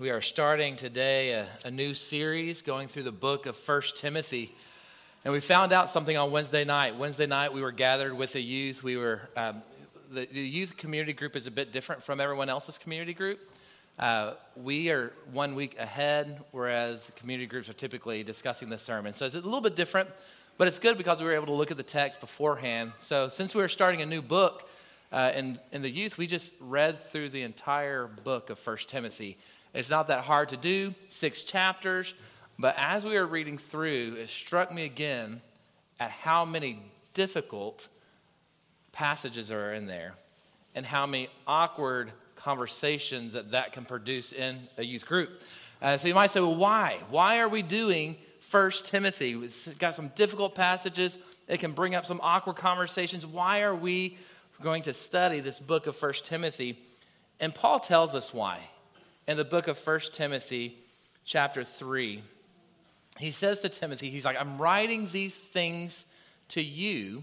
We are starting today a, a, new series going through the book of First Timothy. And we found out something on Wednesday night. Wednesday night, we were gathered with the youth. We were, um, the, the, youth community group is a bit different from everyone else's community group. Uh, we are one week ahead, whereas community groups are typically discussing the sermon. So it's a little bit different, but it's good because we were able to look at the text beforehand. So since we are starting a new book, uh, in, in the youth, we just read through the entire book of First Timothy. It's not that hard to do, six chapters. But as we were reading through, it struck me again at how many difficult passages are in there and how many awkward conversations that that can produce in a youth group. Uh, so you might say, well, why? Why are we doing First Timothy? It's got some difficult passages. It can bring up some awkward conversations. Why are we going to study this book of First Timothy. And Paul tells us why. In the book of First Timothy, chapter 3, he says to Timothy, he's like, I'm writing these things to you,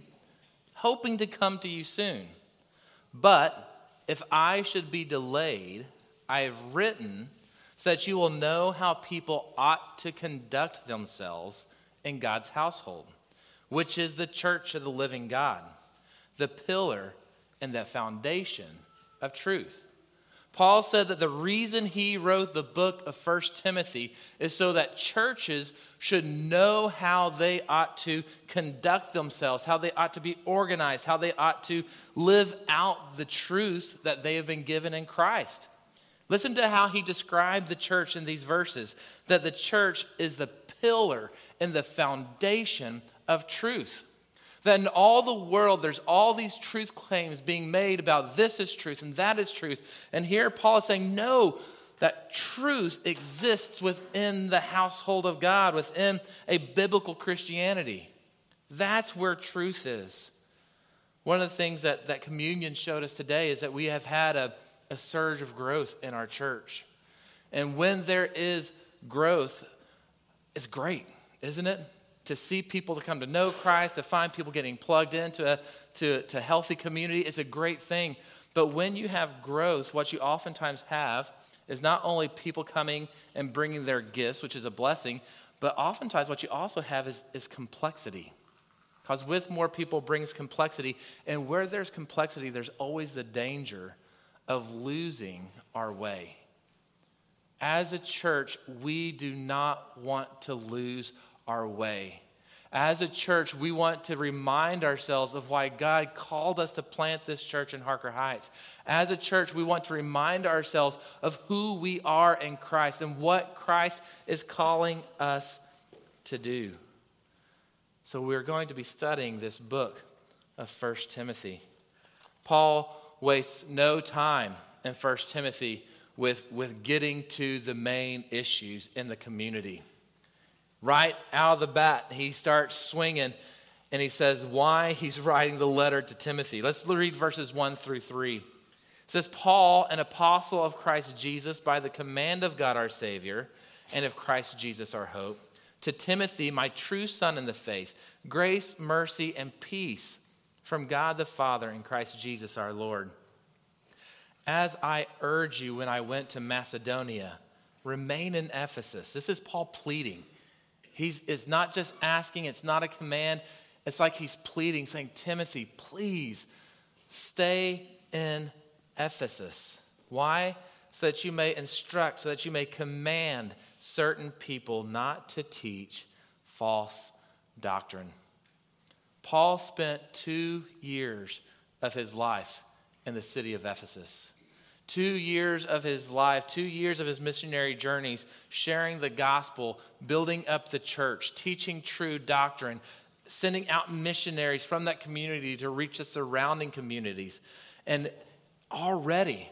hoping to come to you soon. But if I should be delayed, I have written so that you will know how people ought to conduct themselves in God's household, which is the church of the living God, the pillar and the foundation of truth. Paul said that the reason he wrote the book of First Timothy is so that churches should know how they ought to conduct themselves, how they ought to be organized, how they ought to live out the truth that they have been given in Christ. Listen to how he described the church in these verses that the church is the pillar and the foundation of truth. That in all the world, there's all these truth claims being made about this is truth and that is truth. And here Paul is saying, no, that truth exists within the household of God, within a biblical Christianity. That's where truth is. One of the things that, that communion showed us today is that we have had a, a surge of growth in our church. And when there is growth, it's great, isn't it? To see people to come to know Christ, to find people getting plugged into a to, to healthy community. It's a great thing. But when you have growth, what you oftentimes have is not only people coming and bringing their gifts, which is a blessing, but oftentimes what you also have is, is complexity. Because with more people brings complexity. And where there's complexity, there's always the danger of losing our way. As a church, we do not want to lose our way. As a church, we want to remind ourselves of why God called us to plant this church in Harker Heights. As a church, we want to remind ourselves of who we are in Christ and what Christ is calling us to do. So, we're going to be studying this book of 1 Timothy. Paul wastes no time in 1 Timothy with, with getting to the main issues in the community. Right out of the bat, he starts swinging and he says why he's writing the letter to Timothy. Let's read verses 1 through 3. It says, Paul, an apostle of Christ Jesus, by the command of God our Savior, and of Christ Jesus our hope, to Timothy, my true son in the faith, grace, mercy, and peace from God the Father and Christ Jesus our Lord. As I urge you when I went to Macedonia, remain in Ephesus. This is Paul pleading. He's it's not just asking, it's not a command. It's like he's pleading, saying, Timothy, please stay in Ephesus. Why? So that you may instruct, so that you may command certain people not to teach false doctrine. Paul spent two years of his life in the city of Ephesus two years of his life, two years of his missionary journeys, sharing the gospel, building up the church, teaching true doctrine, sending out missionaries from that community to reach the surrounding communities. And already,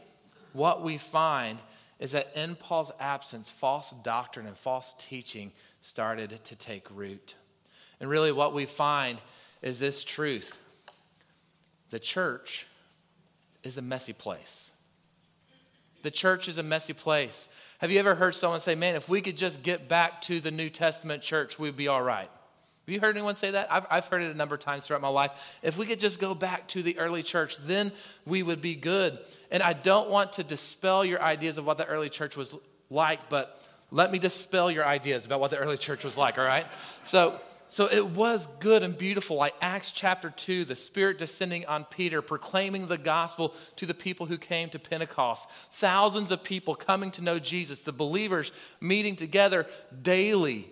what we find is that in Paul's absence, false doctrine and false teaching started to take root. And really, what we find is this truth the church is a messy place. The church is a messy place. Have you ever heard someone say, man, if we could just get back to the New Testament church, we'd be all right? Have you heard anyone say that? I've, I've heard it a number of times throughout my life. If we could just go back to the early church, then we would be good. And I don't want to dispel your ideas of what the early church was like, but let me dispel your ideas about what the early church was like, all right? So, so it was good and beautiful, like Acts chapter 2, the Spirit descending on Peter, proclaiming the gospel to the people who came to Pentecost. Thousands of people coming to know Jesus, the believers meeting together daily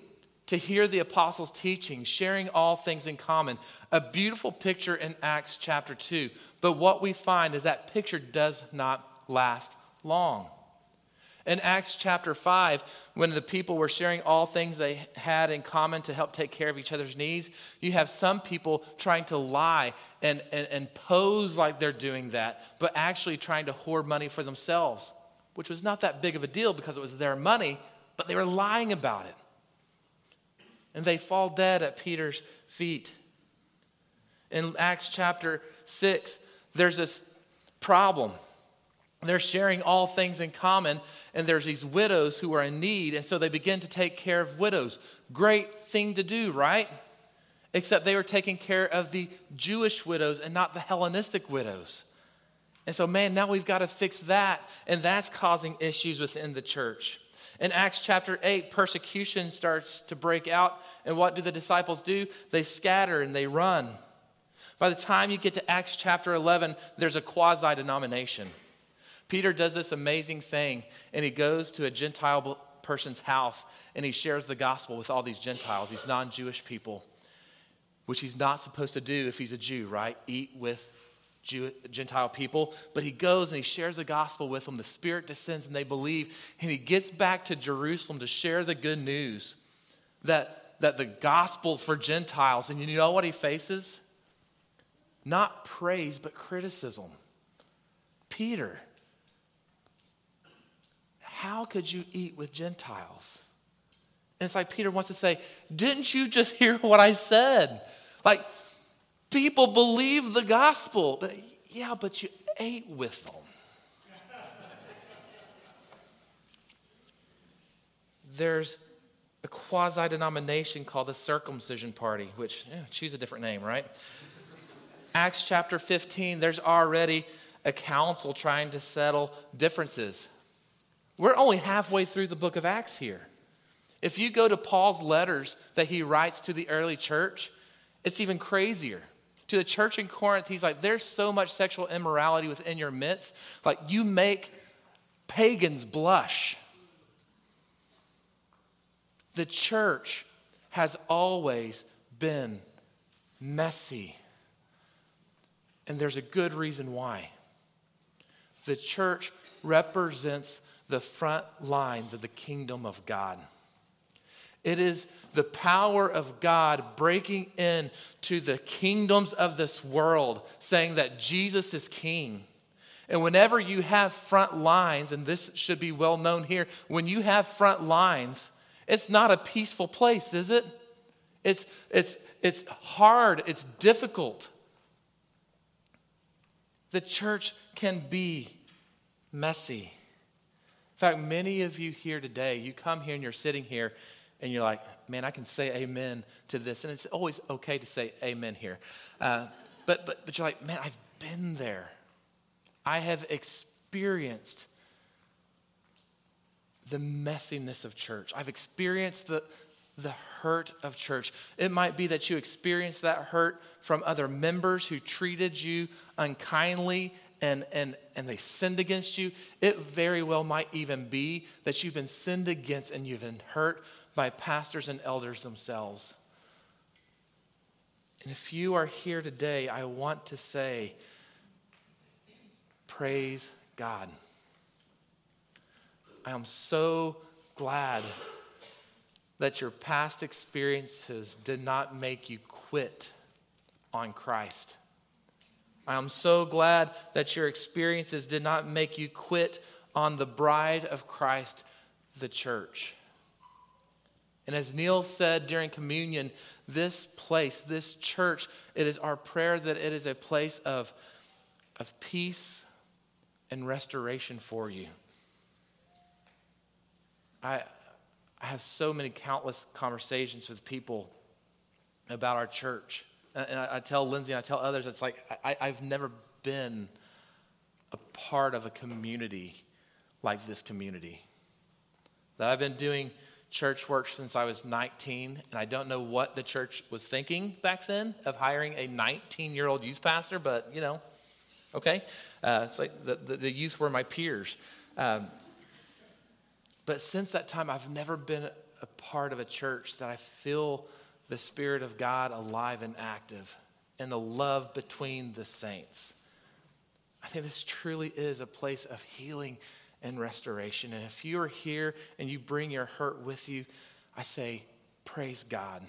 to hear the apostles' teaching, sharing all things in common. A beautiful picture in Acts chapter 2. But what we find is that picture does not last long. In Acts chapter 5, when the people were sharing all things they had in common to help take care of each other's needs, you have some people trying to lie and, and, and pose like they're doing that, but actually trying to hoard money for themselves, which was not that big of a deal because it was their money, but they were lying about it. And they fall dead at Peter's feet. In Acts chapter 6, there's this problem they're sharing all things in common, and there's these widows who are in need, and so they begin to take care of widows. Great thing to do, right? Except they were taking care of the Jewish widows and not the Hellenistic widows. And so, man, now we've got to fix that, and that's causing issues within the church. In Acts chapter 8, persecution starts to break out, and what do the disciples do? They scatter and they run. By the time you get to Acts chapter 11, there's a quasi denomination. Peter does this amazing thing, and he goes to a Gentile person's house and he shares the gospel with all these Gentiles, these non Jewish people, which he's not supposed to do if he's a Jew, right? Eat with Jew, Gentile people. But he goes and he shares the gospel with them. The Spirit descends and they believe. And he gets back to Jerusalem to share the good news that, that the gospel's for Gentiles. And you know what he faces? Not praise, but criticism. Peter how could you eat with Gentiles? And it's like Peter wants to say, Didn't you just hear what I said? Like, people believe the gospel. But yeah, but you ate with them. There's a quasi denomination called the Circumcision Party, which, yeah, choose a different name, right? Acts chapter 15, there's already a council trying to settle differences. We're only halfway through the book of Acts here. If you go to Paul's letters that he writes to the early church, it's even crazier. To the church in Corinth, he's like, There's so much sexual immorality within your midst. Like, you make pagans blush. The church has always been messy. And there's a good reason why. The church represents the front lines of the kingdom of God. It is the power of God breaking in to the kingdoms of this world, saying that Jesus is king. And whenever you have front lines, and this should be well known here, when you have front lines, it's not a peaceful place, is it? It's, it's, it's hard, it's difficult. The church can be messy fact, many of you here today, you come here and you're sitting here and you're like, man, I can say amen to this. And it's always okay to say amen here. Uh, but, but, but you're like, man, I've been there. I have experienced the messiness of church. I've experienced the, the hurt of church. It might be that you experienced that hurt from other members who treated you unkindly and, and, and they sinned against you, it very well might even be that you've been sinned against and you've been hurt by pastors and elders themselves. And if you are here today, I want to say, praise God. I am so glad that your past experiences did not make you quit on Christ. I am so glad that your experiences did not make you quit on the bride of Christ, the church. And as Neil said during communion, this place, this church, it is our prayer that it is a place of, of peace and restoration for you. I, I have so many countless conversations with people about our church. And I, tell Lindsay and I tell others, it's like I, I've never been a part of a community like this community. that I've been doing church work since I was 19, and I don't know what the church was thinking back then of hiring a 19 year old youth pastor, but you know, okay. Uh, it's like the, the, the, youth were my peers. Um, but since that time, I've never been a part of a church that I feel the Spirit of God alive and active and the love between the saints. I think this truly is a place of healing and restoration. And if you are here and you bring your hurt with you, I say, praise God.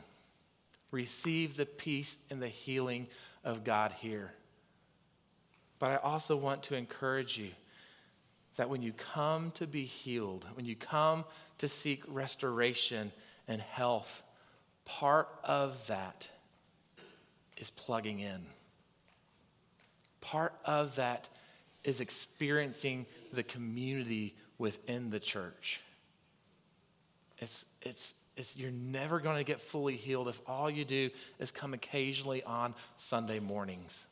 Receive the peace and the healing of God here. But I also want to encourage you that when you come to be healed, when you come to seek restoration and health, part of that is plugging in. Part of that is experiencing the community within the church. It's, it's, it's, you're never going to get fully healed if all you do is come occasionally on Sunday mornings.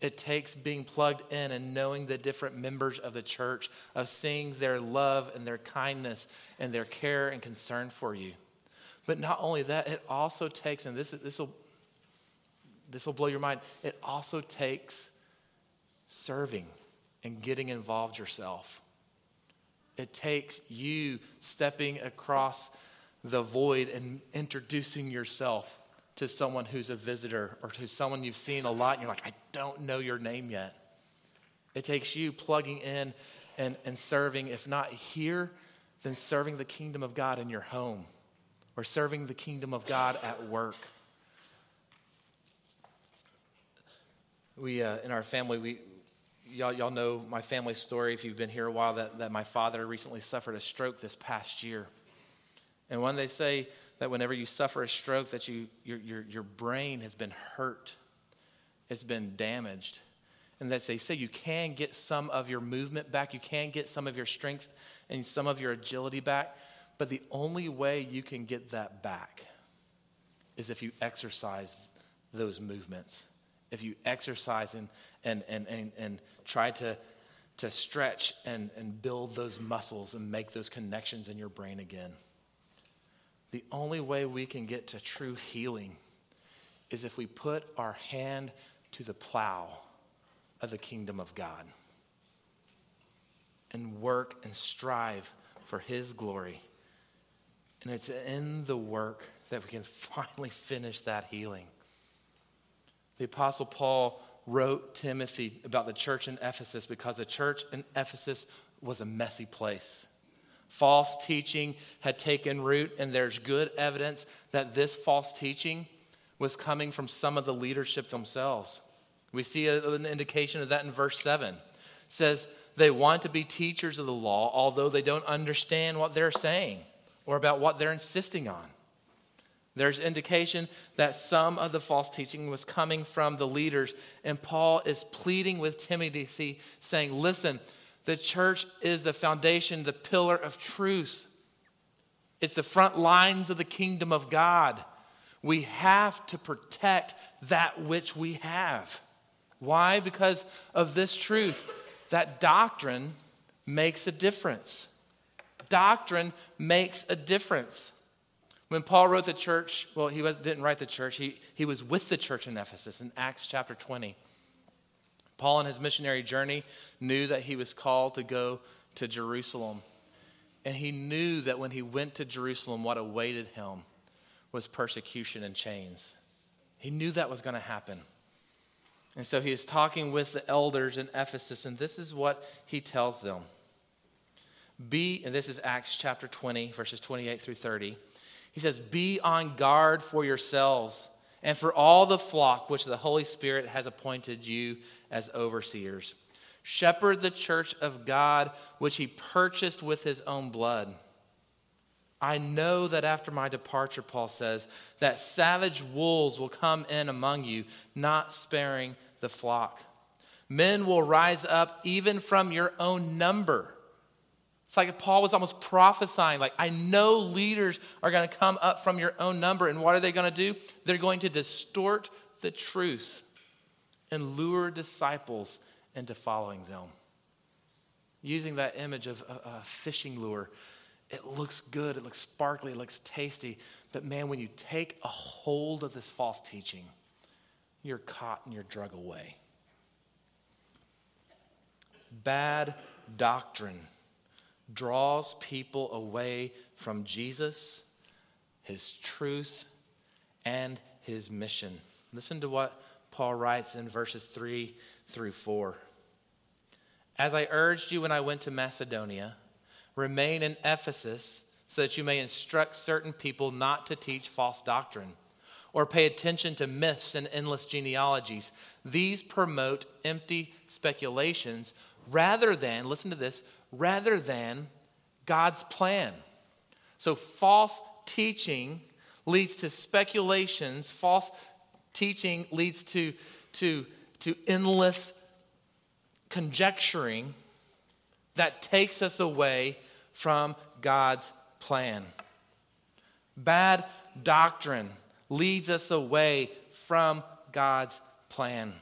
It takes being plugged in and knowing the different members of the church, of seeing their love and their kindness and their care and concern for you. But not only that, it also takes, and this, this will this will blow your mind, it also takes serving and getting involved yourself. It takes you stepping across the void and introducing yourself to someone who's a visitor or to someone you've seen a lot and you're like, I don't know your name yet. It takes you plugging in and, and serving, if not here, then serving the kingdom of God in your home or serving the kingdom of God at work. We, uh, in our family, we, y'all, y'all know my family story if you've been here a while that, that my father recently suffered a stroke this past year. And when they say that whenever you suffer a stroke, that you, your, your, your brain has been hurt, it's been damaged. And that they say you can get some of your movement back, you can get some of your strength and some of your agility back, but the only way you can get that back is if you exercise those movements. If you exercise and, and, and, and, and try to, to stretch and, and build those muscles and make those connections in your brain again. The only way we can get to true healing is if we put our hand to the plow of the kingdom of God and work and strive for His glory. And it's in the work that we can finally finish that healing. The Apostle Paul wrote Timothy about the church in Ephesus because the church in Ephesus was a messy place. False teaching had taken root, and there's good evidence that this false teaching was coming from some of the leadership themselves. We see an indication of that in verse 7. It says, They want to be teachers of the law, although they don't understand what they're saying or about what they're insisting on. There's indication that some of the false teaching was coming from the leaders, and Paul is pleading with Timothy, saying, Listen, the church is the foundation, the pillar of truth. It's the front lines of the kingdom of God. We have to protect that which we have. Why? Because of this truth that doctrine makes a difference. Doctrine makes a difference. When Paul wrote the church, well, he was, didn't write the church, he, he was with the church in Ephesus in Acts chapter 20. Paul, on his missionary journey, knew that he was called to go to Jerusalem. And he knew that when he went to Jerusalem, what awaited him was persecution and chains. He knew that was going to happen. And so he is talking with the elders in Ephesus, and this is what he tells them. Be, and this is Acts chapter 20, verses 28 through 30. He says, Be on guard for yourselves and for all the flock which the Holy Spirit has appointed you as overseers. Shepherd the church of God, which he purchased with his own blood. I know that after my departure, Paul says, that savage wolves will come in among you, not sparing the flock. Men will rise up even from your own number it's like Paul was almost prophesying, like, I know leaders are going to come up from your own number. And what are they going to do? They're going to distort the truth and lure disciples into following them. Using that image of a, fishing lure, it looks good, it looks sparkly, it looks tasty. But man, when you take a hold of this false teaching, you're caught and you're drug away. Bad doctrine draws people away from Jesus, his truth, and his mission. Listen to what Paul writes in verses 3 through 4. As I urged you when I went to Macedonia, remain in Ephesus so that you may instruct certain people not to teach false doctrine or pay attention to myths and endless genealogies. These promote empty speculations rather than, listen to this, rather than God's plan. So, false teaching leads to speculations, false teaching leads to, to, to endless conjecturing that takes us away from God's plan. Bad doctrine leads us away from God's plan.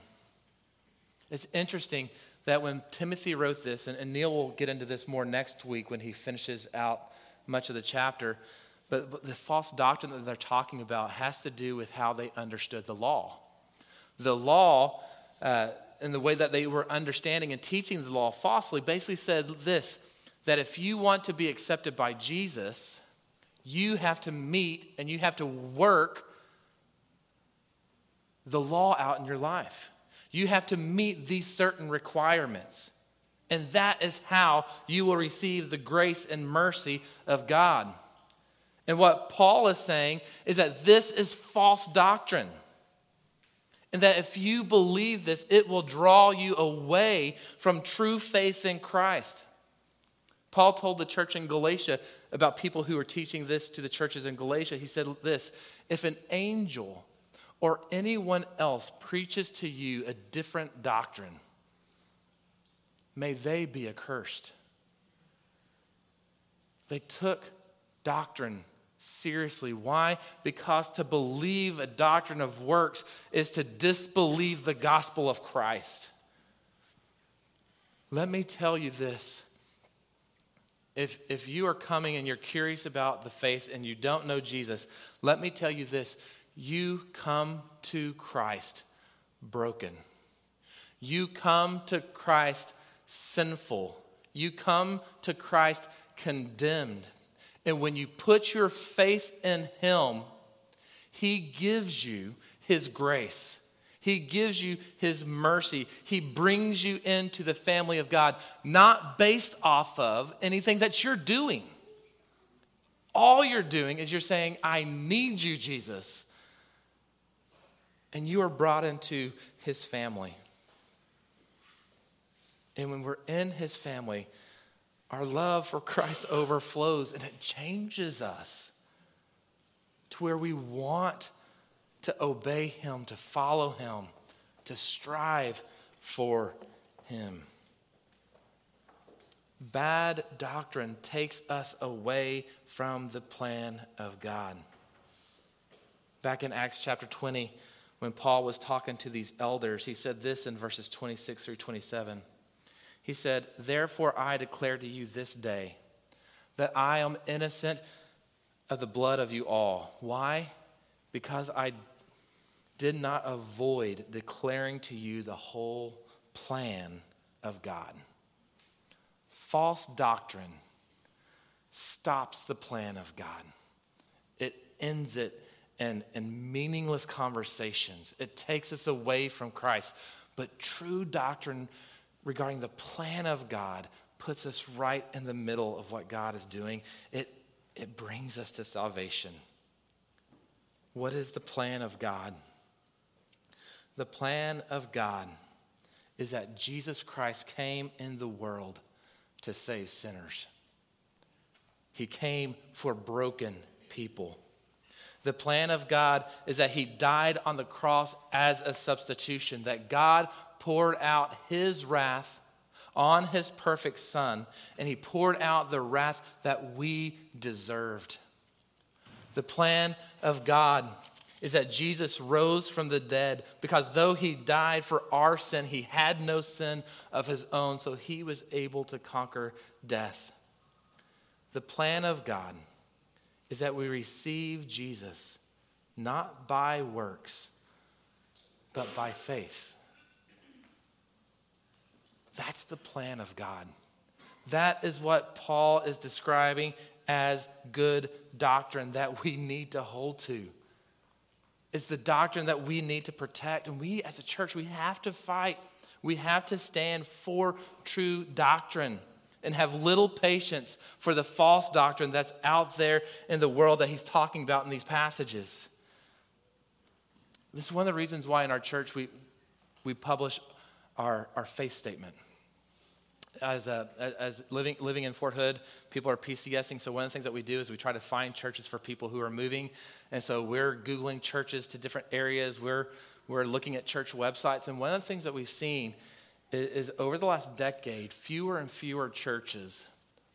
It's interesting that when Timothy wrote this, and, and, Neil will get into this more next week when he finishes out much of the chapter, but, but the false doctrine that they're talking about has to do with how they understood the law. The law, uh, and the way that they were understanding and teaching the law falsely, basically said this that if you want to be accepted by Jesus, you have to meet and you have to work the law out in your life. You have to meet these certain requirements. And that is how you will receive the grace and mercy of God. And what Paul is saying is that this is false doctrine. And that if you believe this, it will draw you away from true faith in Christ. Paul told the church in Galatia about people who were teaching this to the churches in Galatia. He said this If an angel or anyone else preaches to you a different doctrine, may they be accursed. They took doctrine seriously. Why? Because to believe a doctrine of works is to disbelieve the gospel of Christ. Let me tell you this. If, if you are coming and you're curious about the faith and you don't know Jesus, let me tell you this you come to Christ broken. You come to Christ sinful. You come to Christ condemned. And when you put your faith in Him, He gives you His grace. He gives you His mercy. He brings you into the family of God, not based off of anything that you're doing. All you're doing is you're saying, I need you, Jesus and you are brought into his family. And when we're in his family, our love for Christ overflows and it changes us to where we want to obey him, to follow him, to strive for him. Bad doctrine takes us away from the plan of God. Back in Acts chapter 20, when Paul was talking to these elders, he said this in verses 26 through 27. He said, Therefore I declare to you this day that I am innocent of the blood of you all. Why? Because I did not avoid declaring to you the whole plan of God. False doctrine stops the plan of God, it ends it and, and meaningless conversations. It takes us away from Christ. But true doctrine regarding the plan of God puts us right in the middle of what God is doing. It, it brings us to salvation. What is the plan of God? The plan of God is that Jesus Christ came in the world to save sinners. He came for broken people. The plan of God is that He died on the cross as a substitution, that God poured out His wrath on His perfect Son, and He poured out the wrath that we deserved. The plan of God is that Jesus rose from the dead because though he died for our sin, he had no sin of his own, so he was able to conquer death. The plan of God is that we receive Jesus not by works, but by faith. That's the plan of God. That is what Paul is describing as good doctrine that we need to hold to. It's the doctrine that we need to protect. And we, as a church, we have to fight. We have to stand for true doctrine and have little patience for the false doctrine that's out there in the world that he's talking about in these passages. This is one of the reasons why in our church we, we publish our, our faith statement as, a, as living, living in Fort Hood, people are PCSing. So, one of the things that we do is we try to find churches for people who are moving. And so, we're Googling churches to different areas. We're, we're looking at church websites. And one of the things that we've seen is, over the last decade, fewer and fewer churches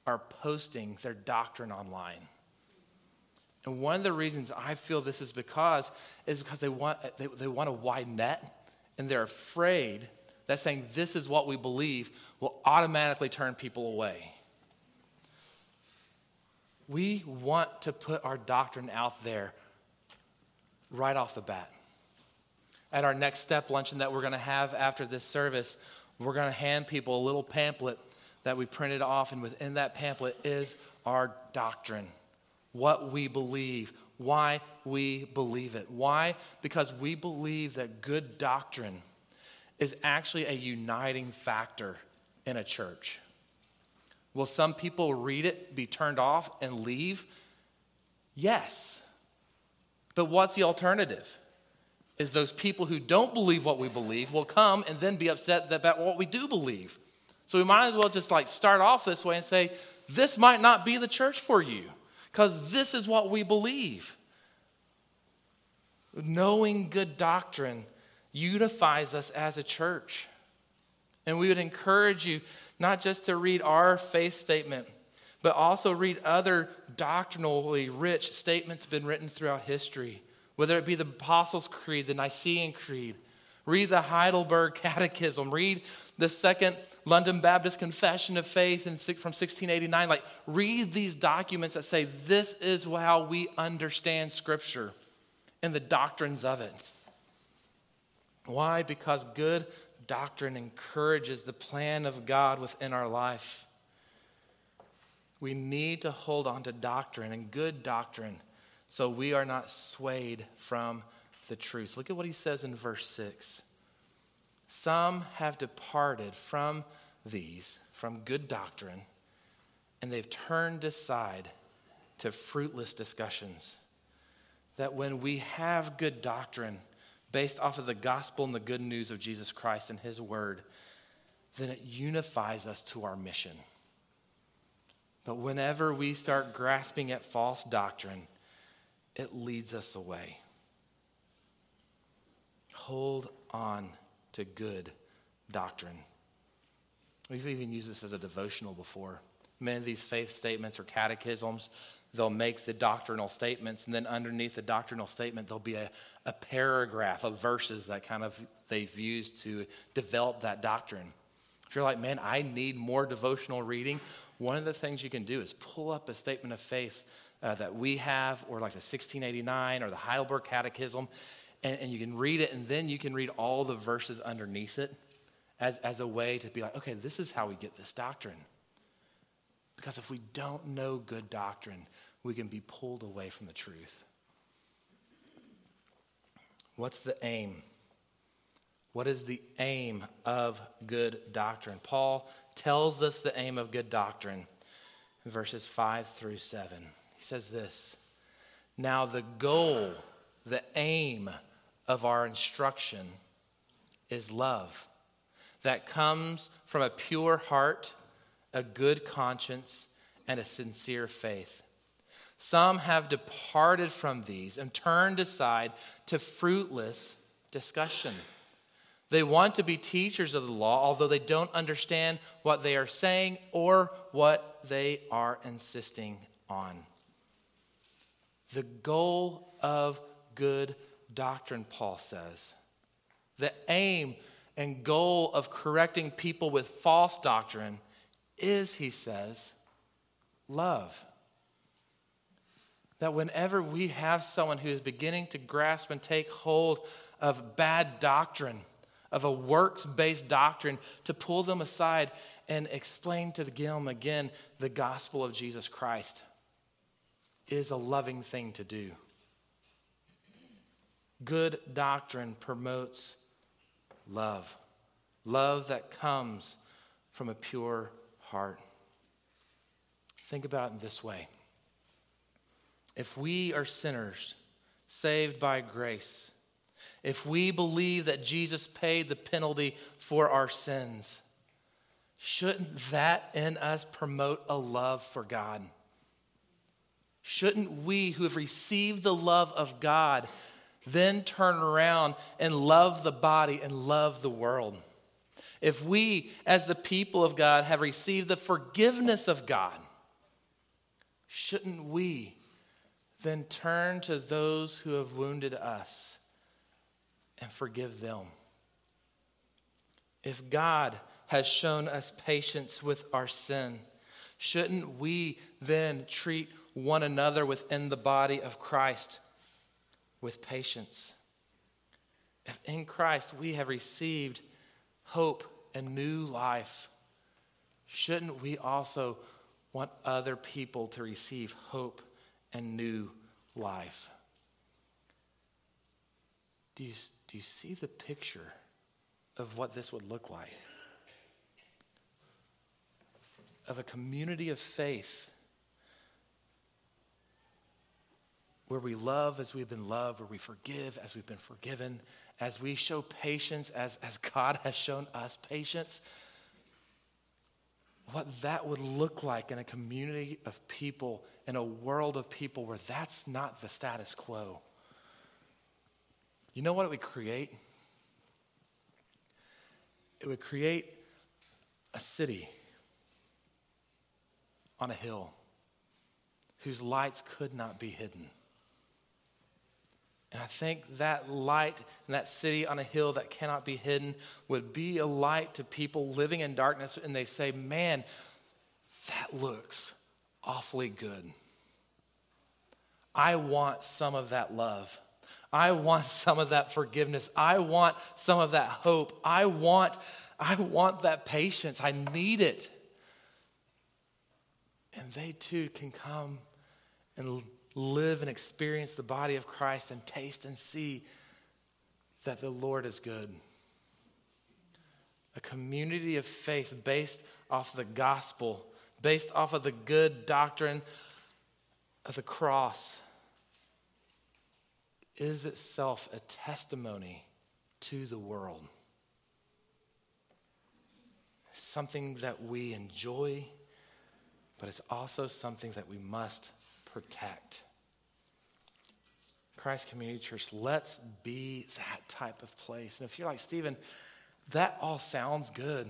are posting their doctrine online. And one of the reasons I feel this is because is because they want, they, they want a wide net and they're afraid that saying this is what we believe will automatically turn people away. We want to put our doctrine out there right off the bat. At our next step luncheon that we're going to have after this service, we're going to hand people a little pamphlet that we printed off, and within that pamphlet is our doctrine, what we believe, why we believe it. Why? Because we believe that good doctrine is actually a uniting factor in a church. Will some people read it, be turned off, and leave? Yes. But what's the alternative? Is those people who don't believe what we believe will come and then be upset about what we do believe. So we might as well just like start off this way and say, this might not be the church for you because this is what we believe. Knowing good doctrine unifies us as a church. And we would encourage you not just to read our faith statement, but also read other doctrinally rich statements been written throughout history, whether it be the Apostles' Creed, the Nicene Creed. Read the Heidelberg Catechism. Read the Second London Baptist Confession of Faith from 1689. Like, read these documents that say this is how we understand Scripture and the doctrines of it. Why? Because good doctrine encourages the plan of God within our life. We need to hold on to doctrine and good doctrine so we are not swayed from the truth. Look at what he says in verse 6. Some have departed from these, from good doctrine, and they've turned aside to fruitless discussions. That when we have good doctrine, based off of the gospel and the good news of Jesus Christ and his word, then it unifies us to our mission. But whenever we start grasping at false doctrine, it leads us away. Hold on to good doctrine. We've even used this as a devotional before. Many of these faith statements or catechisms they'll make the doctrinal statements, and then underneath the doctrinal statement, there'll be a, a paragraph of verses that kind of they've used to develop that doctrine. If you're like, man, I need more devotional reading, one of the things you can do is pull up a statement of faith uh, that we have, or like the 1689 or the Heidelberg Catechism, and, and you can read it, and then you can read all the verses underneath it as, as a way to be like, okay, this is how we get this doctrine. Because if we don't know good doctrine, we can be pulled away from the truth. What's the aim? What is the aim of good doctrine? Paul tells us the aim of good doctrine in verses 5 through 7. He says this Now, the goal, the aim of our instruction is love that comes from a pure heart, a good conscience, and a sincere faith. Some have departed from these and turned aside to fruitless discussion. They want to be teachers of the law, although they don't understand what they are saying or what they are insisting on. The goal of good doctrine, Paul says, the aim and goal of correcting people with false doctrine is, he says, love. That whenever we have someone who is beginning to grasp and take hold of bad doctrine, of a works based doctrine, to pull them aside and explain to them again the gospel of Jesus Christ is a loving thing to do. Good doctrine promotes love, love that comes from a pure heart. Think about it in this way if we are sinners saved by grace, if we believe that Jesus paid the penalty for our sins, shouldn't that in us promote a love for God? Shouldn't we who have received the love of God then turn around and love the body and love the world? If we, as the people of God, have received the forgiveness of God, shouldn't we then turn to those who have wounded us and forgive them. If God has shown us patience with our sin, shouldn't we then treat one another within the body of Christ with patience? If in Christ we have received hope and new life, shouldn't we also want other people to receive hope and new life. Do you, do you see the picture of what this would look like? Of a community of faith where we love as we've been loved, where we forgive as we've been forgiven, as we show patience as, as God has shown us patience what that would look like in a community of people, in a world of people where that's not the status quo. You know what it would create? It would create a city on a hill whose lights could not be hidden. And I think that light in that city on a hill that cannot be hidden would be a light to people living in darkness, and they say, Man, that looks awfully good. I want some of that love. I want some of that forgiveness. I want some of that hope. I want, I want that patience. I need it. And they too can come and live and experience the body of Christ and taste and see that the Lord is good. A community of faith based off the gospel, based off of the good doctrine of the cross, is itself a testimony to the world. Something that we enjoy, but it's also something that we must protect. Christ Community Church, let's be that type of place. And if you're like, Stephen, that all sounds good.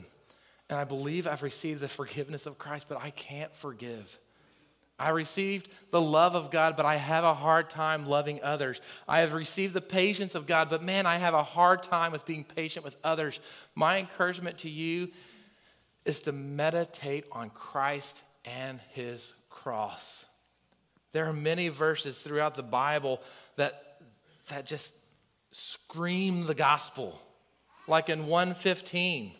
And I believe I've received the forgiveness of Christ, but I can't forgive. I received the love of God, but I have a hard time loving others. I have received the patience of God, but man, I have a hard time with being patient with others. My encouragement to you is to meditate on Christ and his cross. There are many verses throughout the Bible that, that just scream the gospel, like in 115,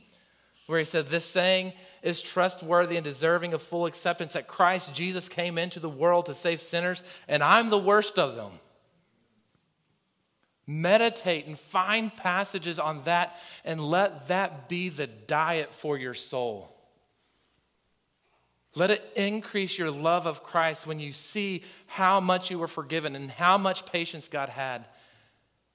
where he said, This saying is trustworthy and deserving of full acceptance that Christ Jesus came into the world to save sinners, and I'm the worst of them. Meditate and find passages on that, and let that be the diet for your soul. Let it increase your love of Christ when you see how much you were forgiven and how much patience God had.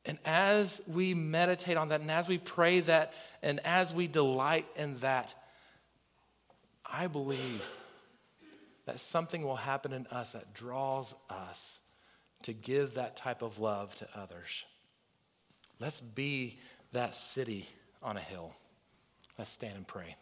And as we meditate on that, and as we pray that, and as we delight in that, I believe that something will happen in us that draws us to give that type of love to others. Let's be that city on a hill. Let's stand and pray.